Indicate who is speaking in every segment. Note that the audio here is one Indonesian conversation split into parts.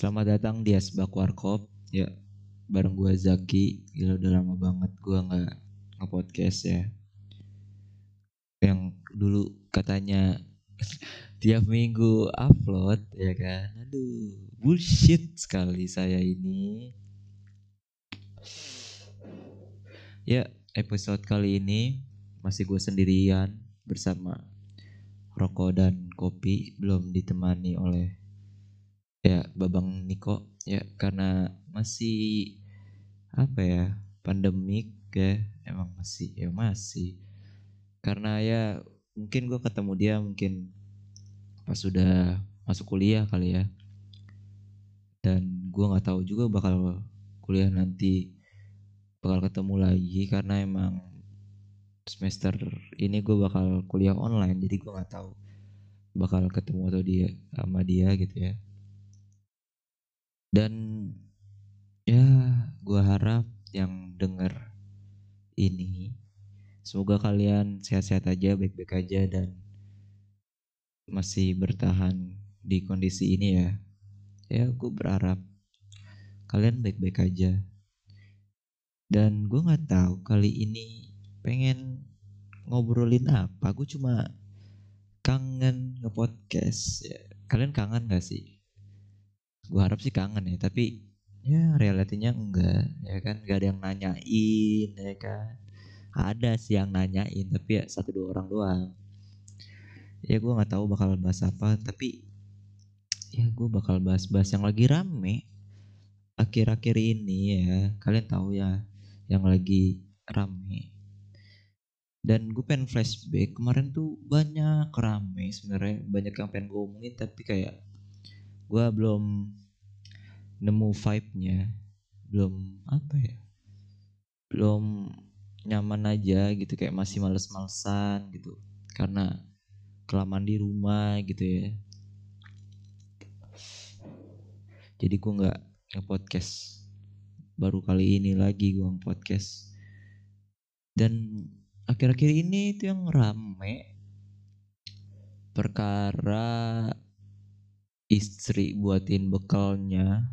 Speaker 1: Selamat datang di Asbak Warkop. Ya. Bareng gue Zaki. Gila udah lama banget gue gak nge-podcast ya. Yang dulu katanya Tiap minggu upload ya kan? Aduh bullshit sekali saya ini. Ya episode kali ini Masih gue sendirian Bersama rokok dan kopi Belum ditemani oleh ya Babang Niko ya karena masih apa ya pandemik ya emang masih ya masih. Karena ya mungkin gue ketemu dia mungkin pas sudah masuk kuliah kali ya. Dan gue nggak tahu juga bakal kuliah nanti bakal ketemu lagi karena emang semester ini gue bakal kuliah online jadi gue nggak tahu bakal ketemu atau dia sama dia gitu ya dan ya gue harap yang denger ini semoga kalian sehat-sehat aja, baik-baik aja dan masih bertahan di kondisi ini ya. Ya gue berharap kalian baik-baik aja. Dan gue nggak tahu kali ini pengen ngobrolin apa. Gue cuma kangen nge-podcast. Ya, kalian kangen gak sih? Gue harap sih kangen ya tapi ya realitinya enggak ya kan? Gak ada yang nanyain ya kan? Ada sih yang nanyain tapi ya satu dua orang doang. Ya gue nggak tahu bakal bahas apa tapi ya gue bakal bahas-bahas yang lagi rame akhir-akhir ini ya. Kalian tahu ya yang lagi rame. Dan gue pengen flashback kemarin tuh banyak rame sebenarnya. Banyak yang pengen gue omongin tapi kayak gue belum nemu vibe-nya belum apa ya belum nyaman aja gitu kayak masih males-malesan gitu karena kelamaan di rumah gitu ya. Jadi gue nggak nge-podcast. Baru kali ini lagi gue nge-podcast. Dan akhir-akhir ini itu yang rame perkara istri buatin bekalnya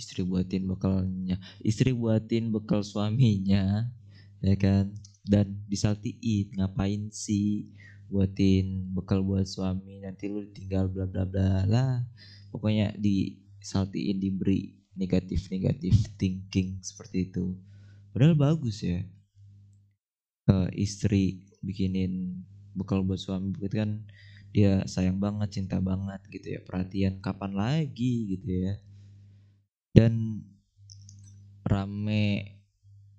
Speaker 1: istri buatin bekalnya istri buatin bekal suaminya ya kan? Dan disaltiin ngapain sih buatin bekal buat suami nanti lu tinggal bla bla bla lah. Pokoknya disaltiin diberi negatif negatif thinking seperti itu. Padahal bagus ya uh, istri bikinin bekal buat suami begitu kan dia sayang banget cinta banget gitu ya. Perhatian kapan lagi gitu ya dan rame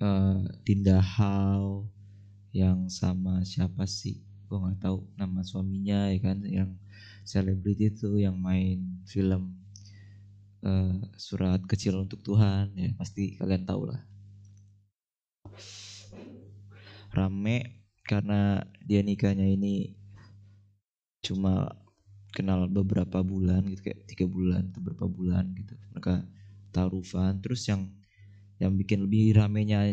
Speaker 1: uh, Dinda Hao yang sama siapa sih? Gue nggak tahu nama suaminya ya kan? Yang selebriti itu yang main film uh, surat kecil untuk Tuhan ya pasti kalian tahu lah. Rame karena dia nikahnya ini cuma kenal beberapa bulan gitu kayak tiga bulan atau beberapa bulan gitu. Mereka taruhan. Terus yang yang bikin lebih ramenya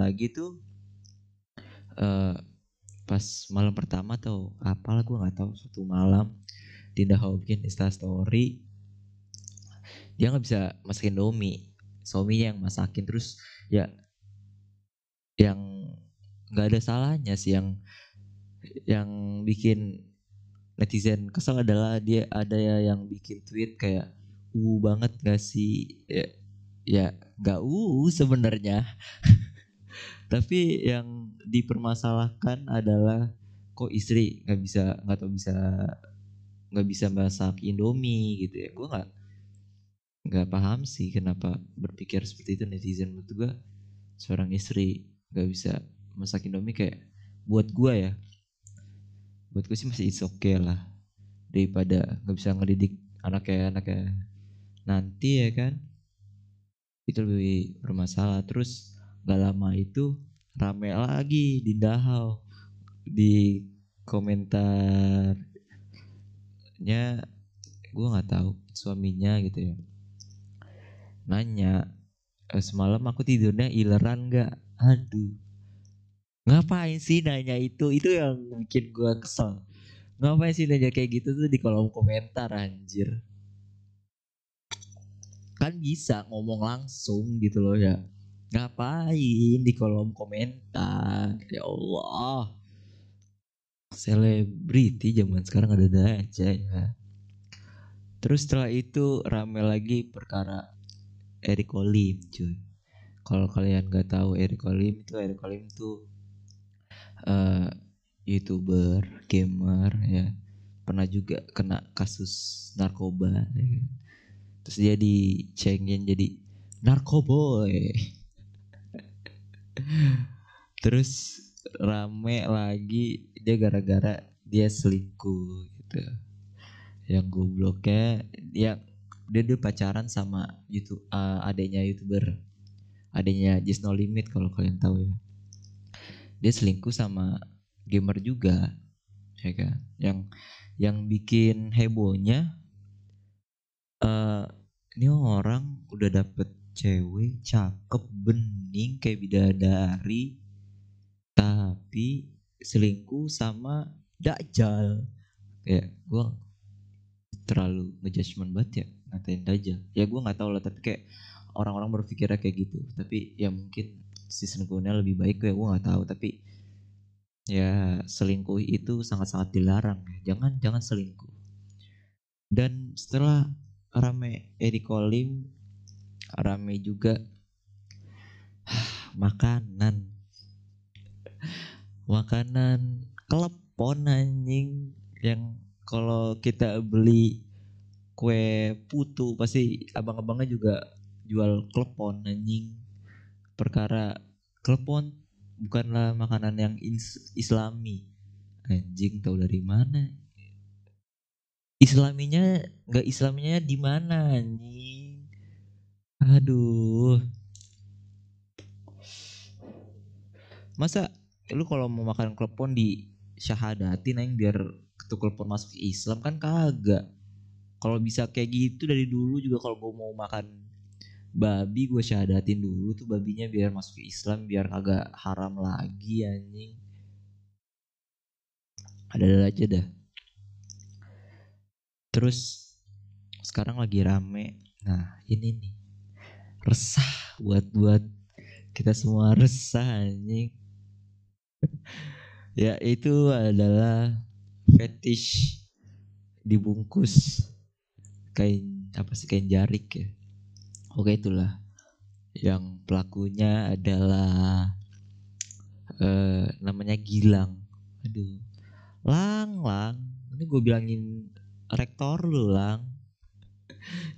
Speaker 1: lagi tuh uh, pas malam pertama atau apalah gue nggak tahu satu malam Dinda Hao bikin Insta Story dia nggak bisa masakin domi. Suaminya yang masakin terus ya yang nggak ada salahnya sih yang yang bikin netizen kesel adalah dia ada ya yang bikin tweet kayak uh banget gak sih? Ya ya nggak uh sebenarnya. Tapi yang dipermasalahkan adalah kok istri nggak bisa nggak tau bisa nggak bisa masak indomie gitu ya. Gue nggak nggak paham sih kenapa berpikir seperti itu netizen. Menurut gue seorang istri nggak bisa masak indomie kayak buat gue ya. Buat gue sih masih oke okay lah. Daripada nggak bisa ngedidik anaknya anaknya nanti ya kan. Itu lebih bermasalah. Terus gak lama itu rame lagi di Dahau. Di komentarnya gue nggak tahu suaminya gitu ya. Nanya e, semalam aku tidurnya ileran gak aduh. Ngapain sih nanya itu? Itu yang bikin gue kesel. Ngapain sih nanya kayak gitu tuh di kolom komentar anjir kan bisa ngomong langsung gitu loh ya. Ngapain di kolom komentar? Ya Allah. Selebriti zaman sekarang ada aja ya. Terus setelah itu rame lagi perkara Eric Olim cuy. Kalau kalian gak tahu Eric Olim itu Eric Olim tuh uh, youtuber gamer ya. Pernah juga kena kasus narkoba ya. Terus dia dicengin jadi narkoboy terus rame lagi dia gara-gara dia selingkuh gitu. Yang gobloknya dia dia udah pacaran sama YouTube uh, adanya youtuber. Adanya Just No Limit kalau kalian tahu ya. Dia selingkuh sama gamer juga ya kan? Yang yang bikin hebohnya uh, ini orang udah dapet cewek cakep bening kayak bidadari tapi selingkuh sama Dajjal. Ya gue terlalu ngejudgment banget ya ngatain Dajjal. Ya gue nggak tahu lah tapi kayak orang-orang berpikirnya kayak gitu. Tapi ya mungkin si selingkuhnya lebih baik ya gue nggak tahu. Tapi ya selingkuh itu sangat-sangat dilarang jangan jangan selingkuh. Dan setelah rame. Edi Kolim rame juga. Makanan. Makanan klepon anjing. Yang kalau kita beli kue putu pasti abang-abangnya juga jual klepon anjing. Perkara klepon bukanlah makanan yang islami. Anjing tahu dari mana islaminya nggak islaminya di mana anjing? Aduh. Masa lu kalau mau makan klepon di syahadatin aing biar ketuk klepon masuk Islam kan kagak. Kalau bisa kayak gitu dari dulu juga kalau gue mau makan babi gue syahadatin dulu tuh babinya biar masuk Islam biar kagak haram lagi anjing. Ada aja dah terus sekarang lagi rame. Nah ini nih. Resah buat buat kita semua resah anjing. Ya itu adalah fetish dibungkus kain apa sih kain jarik ya? Oke itulah. Yang pelakunya adalah uh, namanya Gilang. Aduh. Lang lang. Ini gue bilangin rektor lu lang.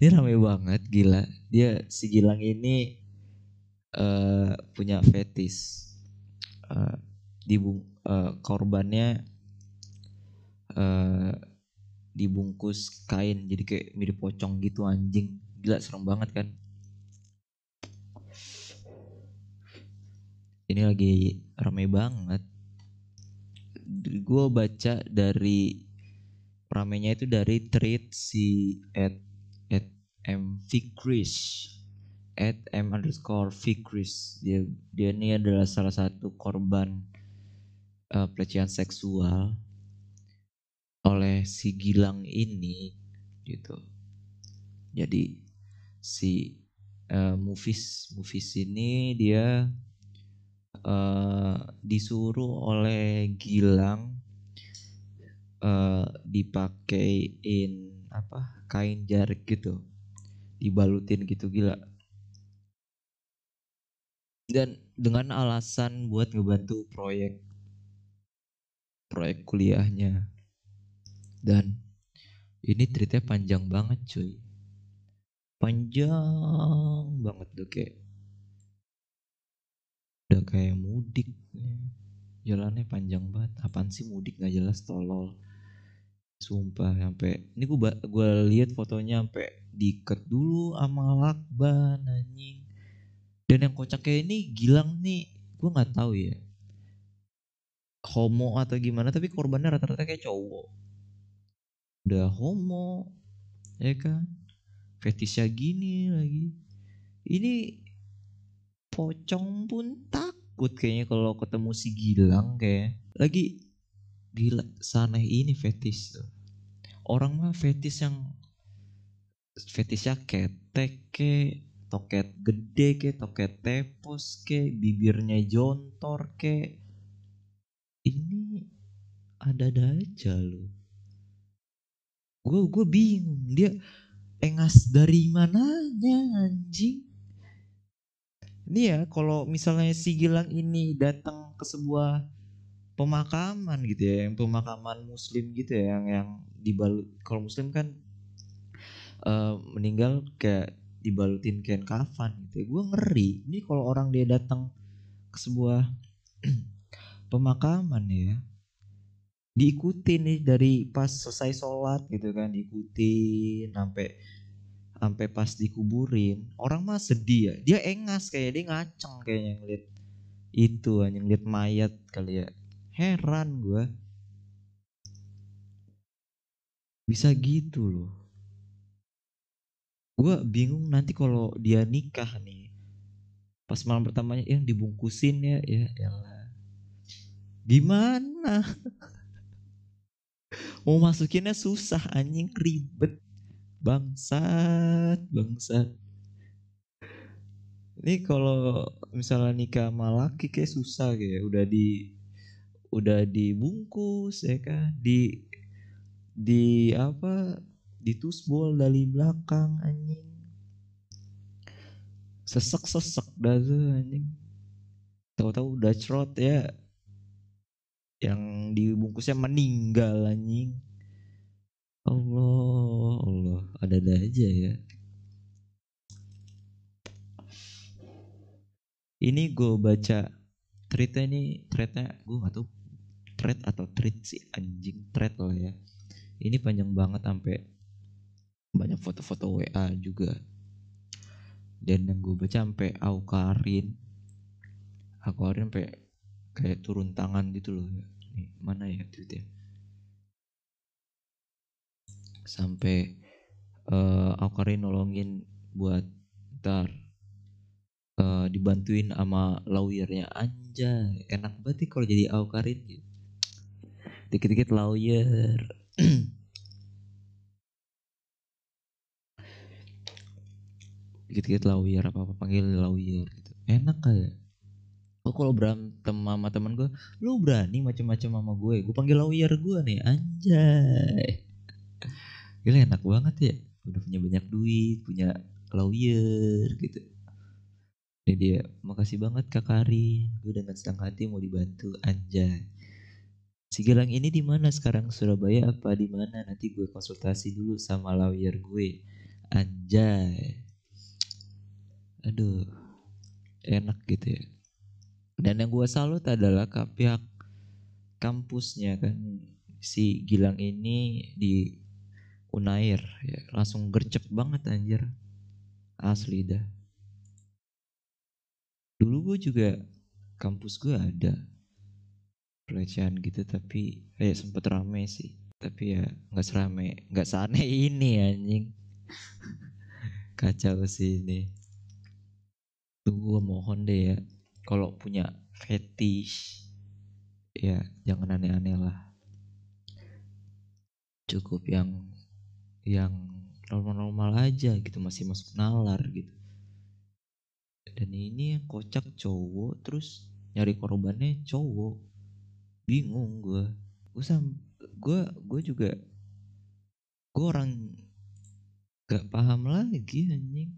Speaker 1: Ini rame banget gila. Dia si Gilang ini uh, punya fetis. Uh, dibung uh, korbannya uh, dibungkus kain. Jadi kayak mirip pocong gitu anjing. Gila serem banget kan? Ini lagi ramai banget. Gue baca dari ramenya itu dari tweet si at at m Fikris at m underscore Fikris dia dia ini adalah salah satu korban uh, pelecehan seksual oleh si Gilang ini gitu. Jadi si uh, Mufis Mufis ini dia uh, disuruh oleh Gilang uh, dipakein apa kain jarik gitu. Dibalutin gitu gila. Dan dengan alasan buat ngebantu proyek proyek kuliahnya. Dan ini ceritanya panjang banget cuy. Panjang banget tuh kayak udah kayak mudik. Jalannya panjang banget. Apaan sih mudik? Nggak jelas tolol sumpah sampai ini gua gua lihat fotonya sampai diikat dulu sama lakban anjing. Dan yang kocak kayak ini Gilang nih gua nggak tahu ya. Homo atau gimana tapi korbannya rata-rata kayak cowok. Udah homo ya kan? Fetisnya gini lagi. Ini pocong pun takut kayaknya kalau ketemu si Gilang kayak. Lagi gila sana ini fetis tuh orang mah fetis yang fetishnya ketek ke toket gede ke toket tepos ke bibirnya jontor ke. Ini ada-ada aja loh. Gue gue bingung dia engas dari mananya anjing? Ini ya kalau misalnya si Gilang ini datang ke sebuah pemakaman gitu ya yang pemakaman muslim gitu ya yang yang dibalut kalau muslim kan uh, meninggal kayak dibalutin kain kafan gitu ya. gue ngeri. Ini kalau orang dia datang ke sebuah pemakaman ya diikutin nih dari pas selesai sholat gitu kan diikutin sampai sampai pas dikuburin orang mah sedih ya. Dia engas kayak dia ngaceng kayaknya ngeliat itu hanya ngeliat mayat kali ya heran gue bisa gitu loh. Gue bingung nanti kalau dia nikah nih. Pas malam pertamanya yang dibungkusin ya ya elah gimana? Mau masukinnya susah anjing. Ribet. Bangsat bangsat. Ini kalau misalnya nikah sama laki kayak susah kayak udah di udah dibungkus ya kan? Di di apa? Ditusbol dari belakang anjing. Sesek sesek dah tuh anjing. Tahu-tahu udah cerot ya. Yang dibungkusnya meninggal anjing. Allah Allah. Ada-ada aja ya. Ini gue baca tweetnya ini threadnya gue gak tau thread atau tweet sih anjing thread lah ya ini panjang banget sampai banyak foto-foto WA juga dan yang gue baca sampai Aukarin Aukarin sampai kayak turun tangan gitu loh ya. Mana ya tweetnya? Sampai uh, Aukarin nolongin buat ntar uh, dibantuin sama lawyernya anjay enak banget kalau jadi Aukarin gitu. Dikit-dikit lawyer dikit-dikit lawyer apa apa panggil lawyer gitu enak kayak Oh kalau berantem sama temen gue, lu berani macam-macam sama gue, gue panggil lawyer gue nih, anjay. Gila enak banget ya, udah punya banyak duit, punya lawyer gitu. Ini dia, makasih banget Kak Karin, gue dengan senang hati mau dibantu, anjay. Si Gilang ini di mana sekarang Surabaya apa di mana? Nanti gue konsultasi dulu sama lawyer gue. Anjay. Aduh. Enak gitu ya dan yang gue salut adalah ke pihak kampusnya kan si Gilang ini di Unair ya langsung gercep banget anjir asli dah dulu gue juga kampus gue ada pelecehan gitu tapi kayak sempet rame sih. Tapi ya nggak serame nggak seaneh ini anjing. Kacau sih ini. Tuh gue mohon deh ya kalau punya fetish ya jangan aneh-aneh lah. Cukup yang yang normal-normal aja gitu masih masuk nalar gitu. Dan ini yang kocak cowok terus nyari korbannya cowok bingung gue gue sam gue gue juga gue orang gak paham lagi anjing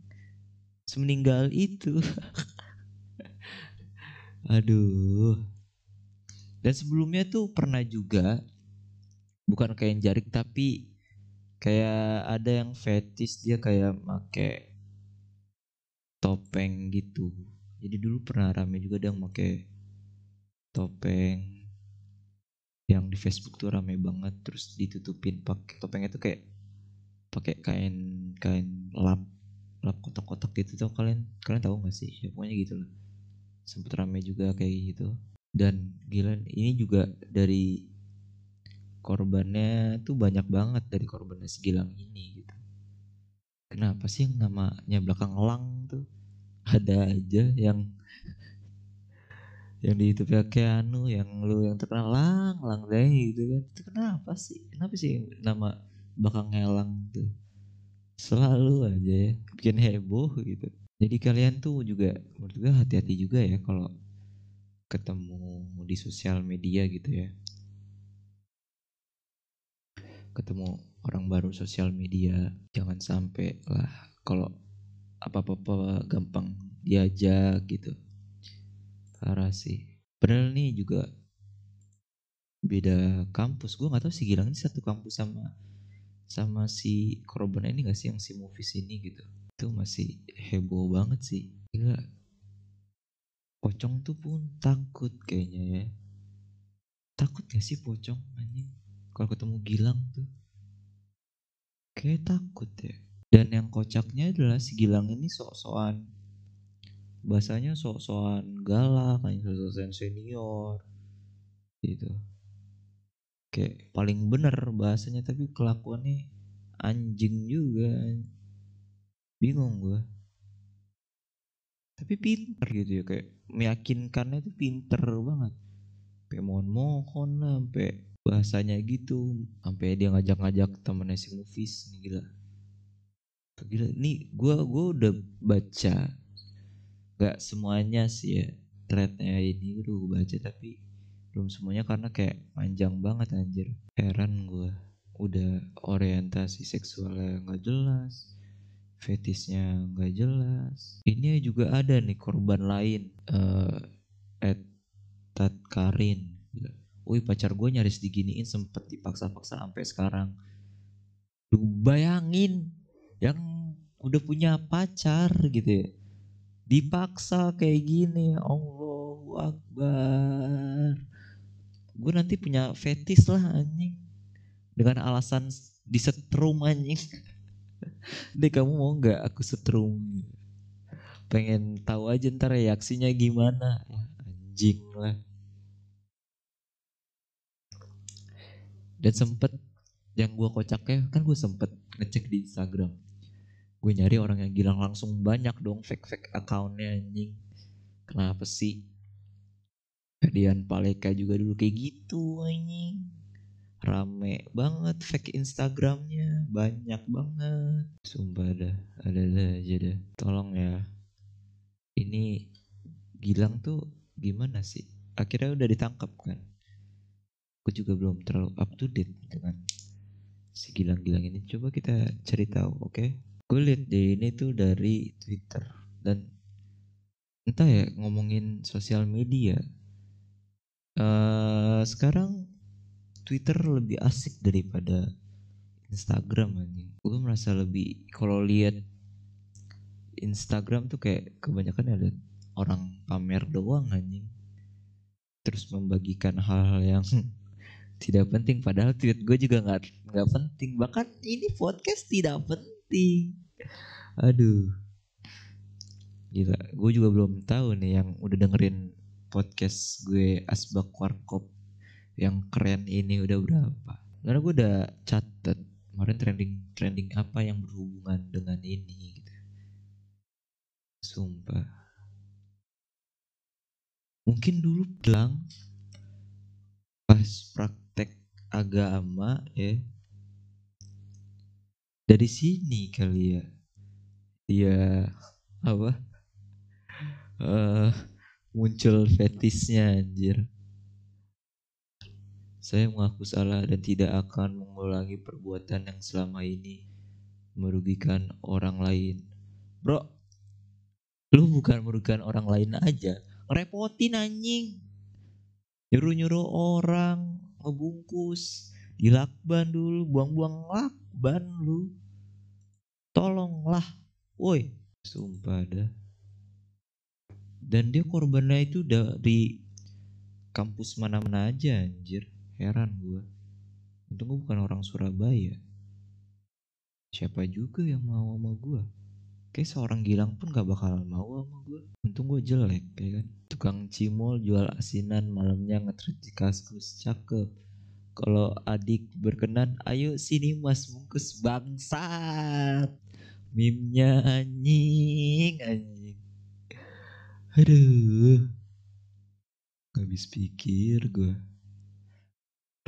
Speaker 1: semeninggal itu Aduh. Dan sebelumnya tuh pernah juga bukan kain jarik tapi kayak ada yang fetish dia kayak make topeng gitu. Jadi dulu pernah rame juga dia make topeng yang di Facebook tuh rame banget terus ditutupin pakai topengnya tuh kayak pakai kain kain lap lap kotak-kotak gitu tuh kalian kalian tahu gak sih? Ya, pokoknya gitu lah. Sempet rame juga kayak gitu. Dan gila ini juga dari korbannya tuh banyak banget dari korbannya segilang ini gitu. Kenapa sih yang namanya belakang lang tuh? Ada aja yang yang di YouTube ya Keanu yang lu yang terkenal lang lang deh gitu kan. Itu kenapa sih? Kenapa sih nama belakang lang tuh? Selalu aja ya bikin heboh gitu. Jadi kalian tuh juga menurut gue hati-hati juga ya kalau ketemu di sosial media gitu ya. Ketemu orang baru sosial media jangan sampai lah kalau apa-apa gampang diajak gitu parah sih. Padahal nih juga beda kampus. Gue nggak tahu si Gilang ini satu kampus sama sama si korban ini gak sih yang si movies ini gitu. Itu masih heboh banget sih. Gila. Pocong tuh pun takut kayaknya ya. Takut gak sih pocong anjing? Kalau ketemu Gilang tuh. Kayak takut ya. Dan yang kocaknya adalah si Gilang ini sok-sokan bahasanya sok-sokan galak kayak sok-sokan senior gitu. Kayak paling bener bahasanya tapi kelakuannya anjing juga bingung gue tapi pinter gitu ya kayak meyakinkannya itu pinter banget. Sampai mohon-mohon lah sampai bahasanya gitu sampai dia ngajak-ngajak temennya si movies nih gila. Gila nih gue gue udah baca nggak semuanya sih ya threadnya ini udah gue baca tapi belum semuanya karena kayak panjang banget anjir heran gue udah orientasi seksualnya nggak jelas fetisnya nggak jelas ini juga ada nih korban lain uh, Ed Tat Karin Wih pacar gue nyaris diginiin sempet dipaksa-paksa sampai sekarang. Lu bayangin yang udah punya pacar gitu ya. Dipaksa kayak gini. Allahu Akbar. Gue nanti punya fetis lah anjing. Dengan alasan disetrum anjing. Deh kamu mau nggak aku setrum? Pengen tahu aja ntar reaksinya gimana. Anjing lah. dan sempet yang gue kocaknya kan gue sempet ngecek di Instagram gue nyari orang yang bilang langsung banyak dong fake fake accountnya anjing. Kenapa sih? Dian Paleka juga dulu kayak gitu anjing. Rame banget fake Instagramnya banyak banget. Sumpah dah ada ada aja dah. Tolong ya. Ini Gilang tuh gimana sih? Akhirnya udah ditangkap kan? Aku juga belum terlalu up to date dengan si Gilang-Gilang ini. Coba kita cari tahu, oke? Okay? Gue lihat deh ini tuh dari Twitter dan entah ya ngomongin sosial media. Uh, sekarang Twitter lebih asik daripada Instagram anjing. Gue merasa lebih kalau lihat Instagram tuh kayak kebanyakan ada orang pamer doang anjing. Terus membagikan hal-hal yang tidak penting padahal tweet gue juga nggak nggak penting bahkan ini podcast tidak penting aduh. Gila gue juga belum tahu nih yang udah dengerin podcast gue asbak warkop yang keren ini udah berapa. Karena gue udah catet kemarin trending trending apa yang berhubungan dengan ini gitu. Sumpah. Mungkin dulu bilang pas prak agama ya dari sini kali ya. Dia apa? Uh, muncul fetisnya anjir. Saya mengaku salah dan tidak akan mengulangi perbuatan yang selama ini merugikan orang lain. Bro lu bukan merugikan orang lain aja. Repotin anjing. Nyuruh-nyuruh orang ngebungkus dilakban dulu buang-buang lakban lu tolonglah. Woi. Sumpah dah. Dan dia korbannya itu dari kampus mana-mana aja anjir. Heran gua. Untung gua bukan orang Surabaya. Siapa juga yang mau sama gua? Kayak seorang Gilang pun gak bakal mau sama gue untung gue jelek ya kan? Tukang cimol jual asinan malamnya ngetrit di kaskus. Cakep. Kalau adik berkenan ayo sini mas bungkus bangsat mimnya anjing anjing. Aduh. Gak habis pikir gue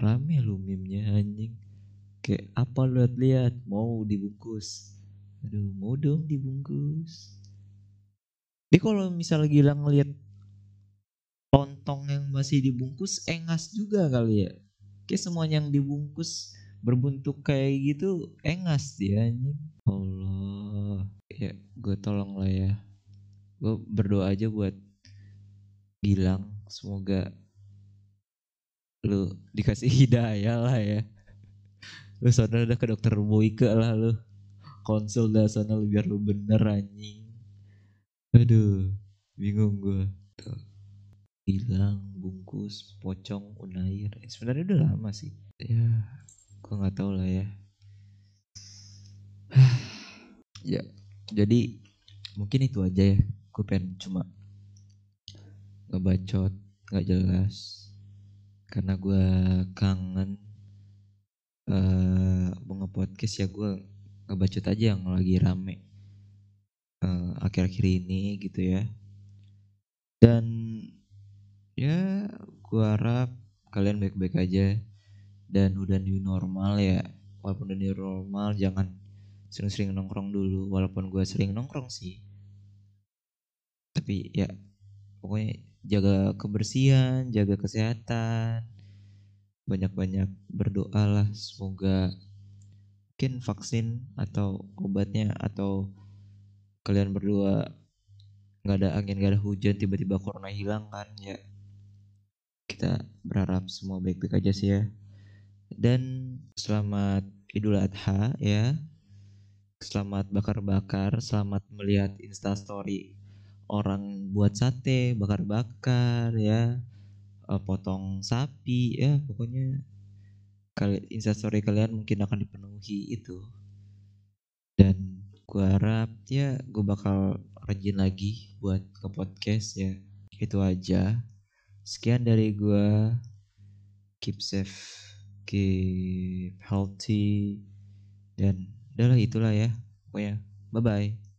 Speaker 1: rame lu mimnya anjing kayak apa lu lihat-lihat? Mau dibungkus. Aduh mau dong dibungkus. Dia kalau misalnya gila ngeliat lontong yang masih dibungkus engas juga kali ya. Kayak semuanya yang dibungkus berbentuk kayak gitu engas dia anjing. Allah. Ya gue tolong lah ya. Gue berdoa aja buat Gilang. Semoga lu dikasih hidayah lah ya. Lu sana udah ke dokter Boyke lah lu. Konsul dah sana lu biar lu bener anjing. Aduh bingung gue hilang bungkus pocong unair. Eh, sebenarnya udah lama sih. Ya gue nggak tahu lah ya. Ya jadi mungkin itu aja ya. Gue pengen cuma ngebacot nggak jelas. Karena gue kangen uh, mau nge-podcast ya gue ngebacot aja yang lagi rame uh, akhir-akhir ini gitu ya. Dan ya gue harap kalian baik-baik aja dan udah new normal ya. Walaupun udah new normal jangan sering-sering nongkrong dulu. Walaupun gue sering nongkrong sih. Tapi ya pokoknya jaga kebersihan jaga kesehatan. Banyak-banyak berdoa lah semoga mungkin vaksin atau obatnya atau kalian berdua nggak ada angin nggak ada hujan tiba-tiba corona hilang kan ya. Kita berharap semua baik-baik aja sih ya dan selamat Idul Adha ya. Selamat bakar-bakar selamat melihat instastory orang buat sate bakar-bakar ya. Uh, potong sapi ya pokoknya. Kali instastory kalian mungkin akan dipenuhi itu. Dan gue harap ya gue bakal rajin lagi buat ke podcast ya. Itu aja. Sekian dari gue keep safe keep healthy dan udahlah itulah ya pokoknya bye bye